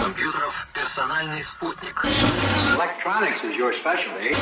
Компьютеров персональный спутник. Electronics is your specialty.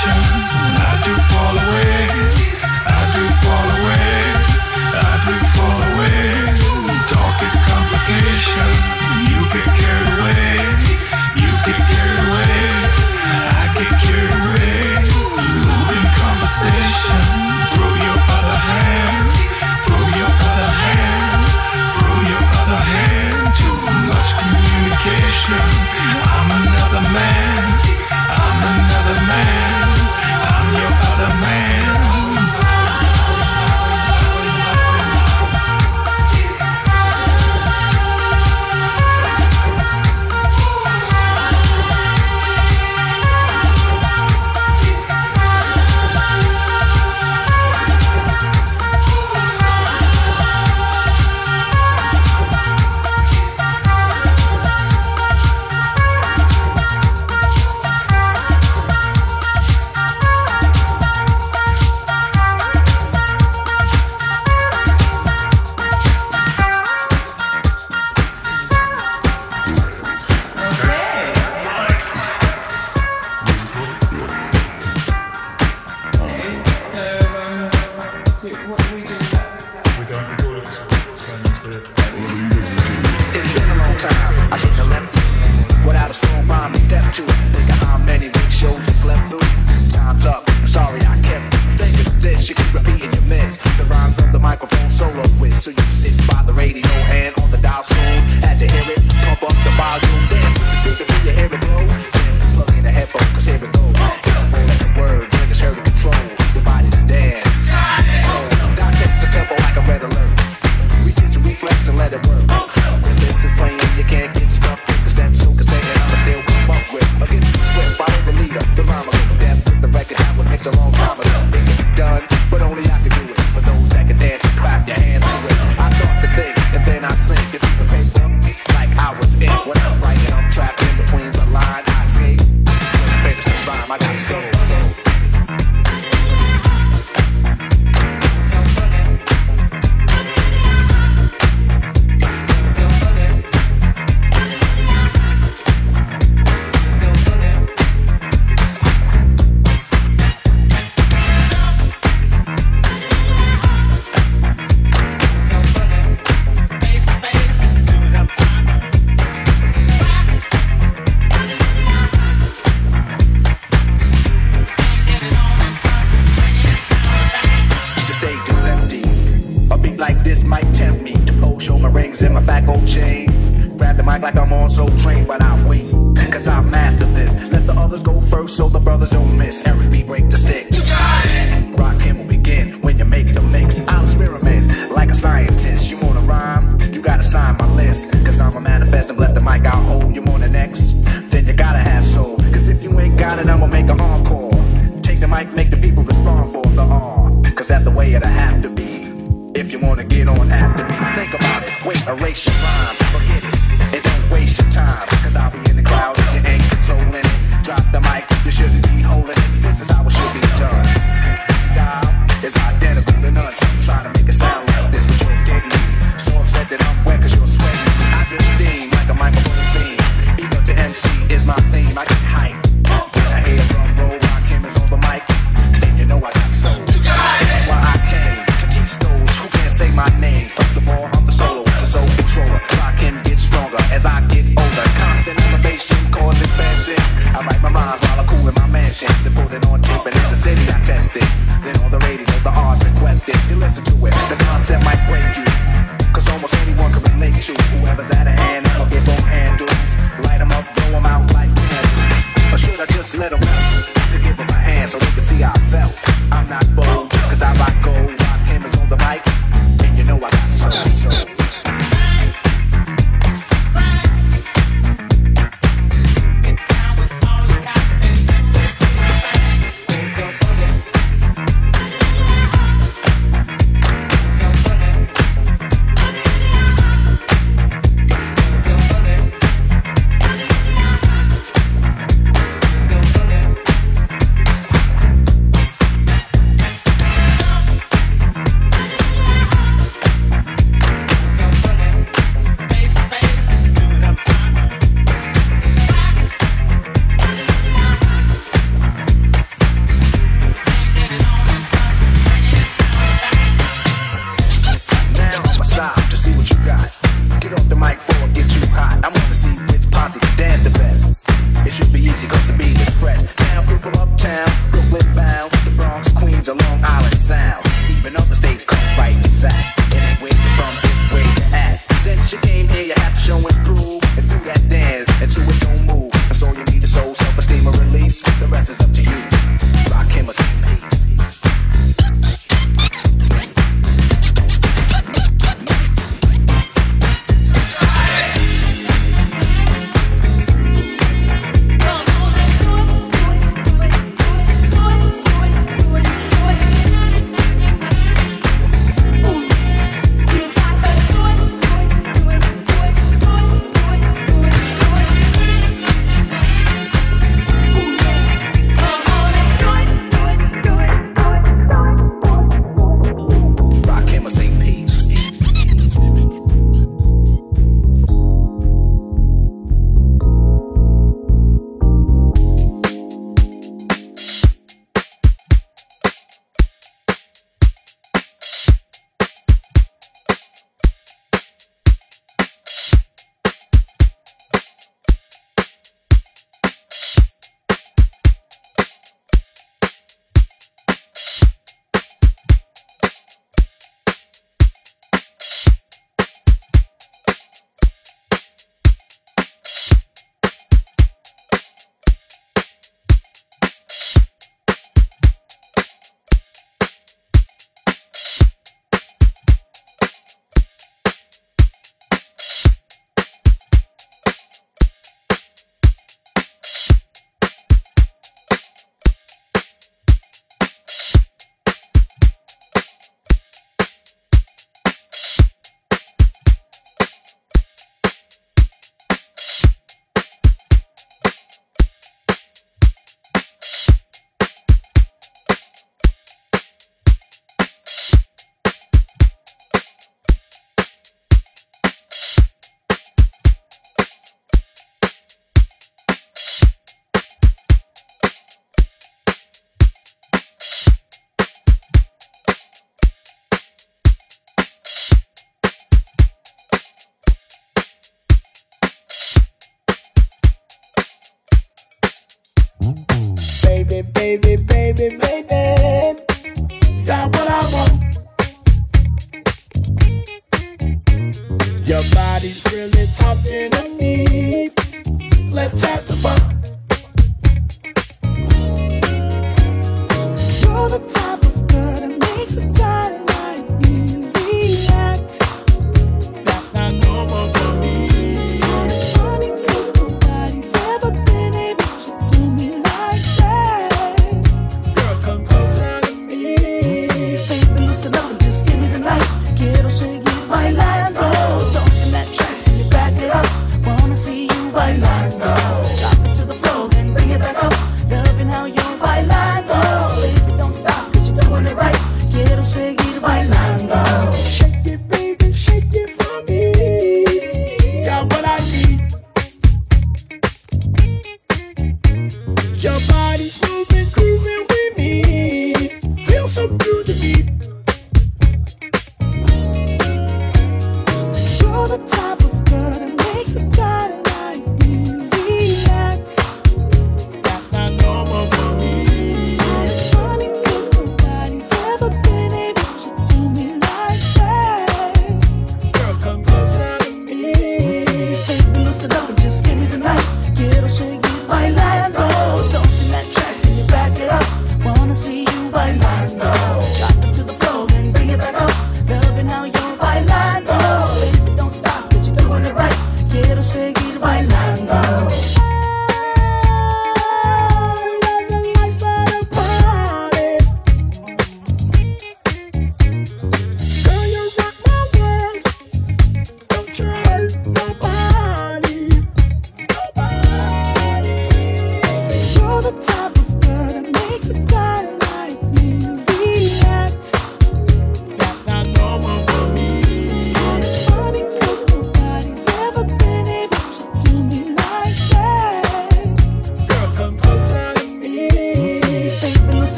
Clap your hands to it. I do fall thing, city, I test it. Then on the radio, the odds requested. You listen to it, the concept might break you. Cause almost anyone can relate to whoever's at a hand, I'll get both handles. Light them up, blow them out like candles. Or should I just let them out? To give them a hand so they can see how I felt. I'm not bold, cause I rock gold, rock cameras on the mic. And you know I got so, so.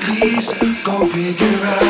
please go figure out.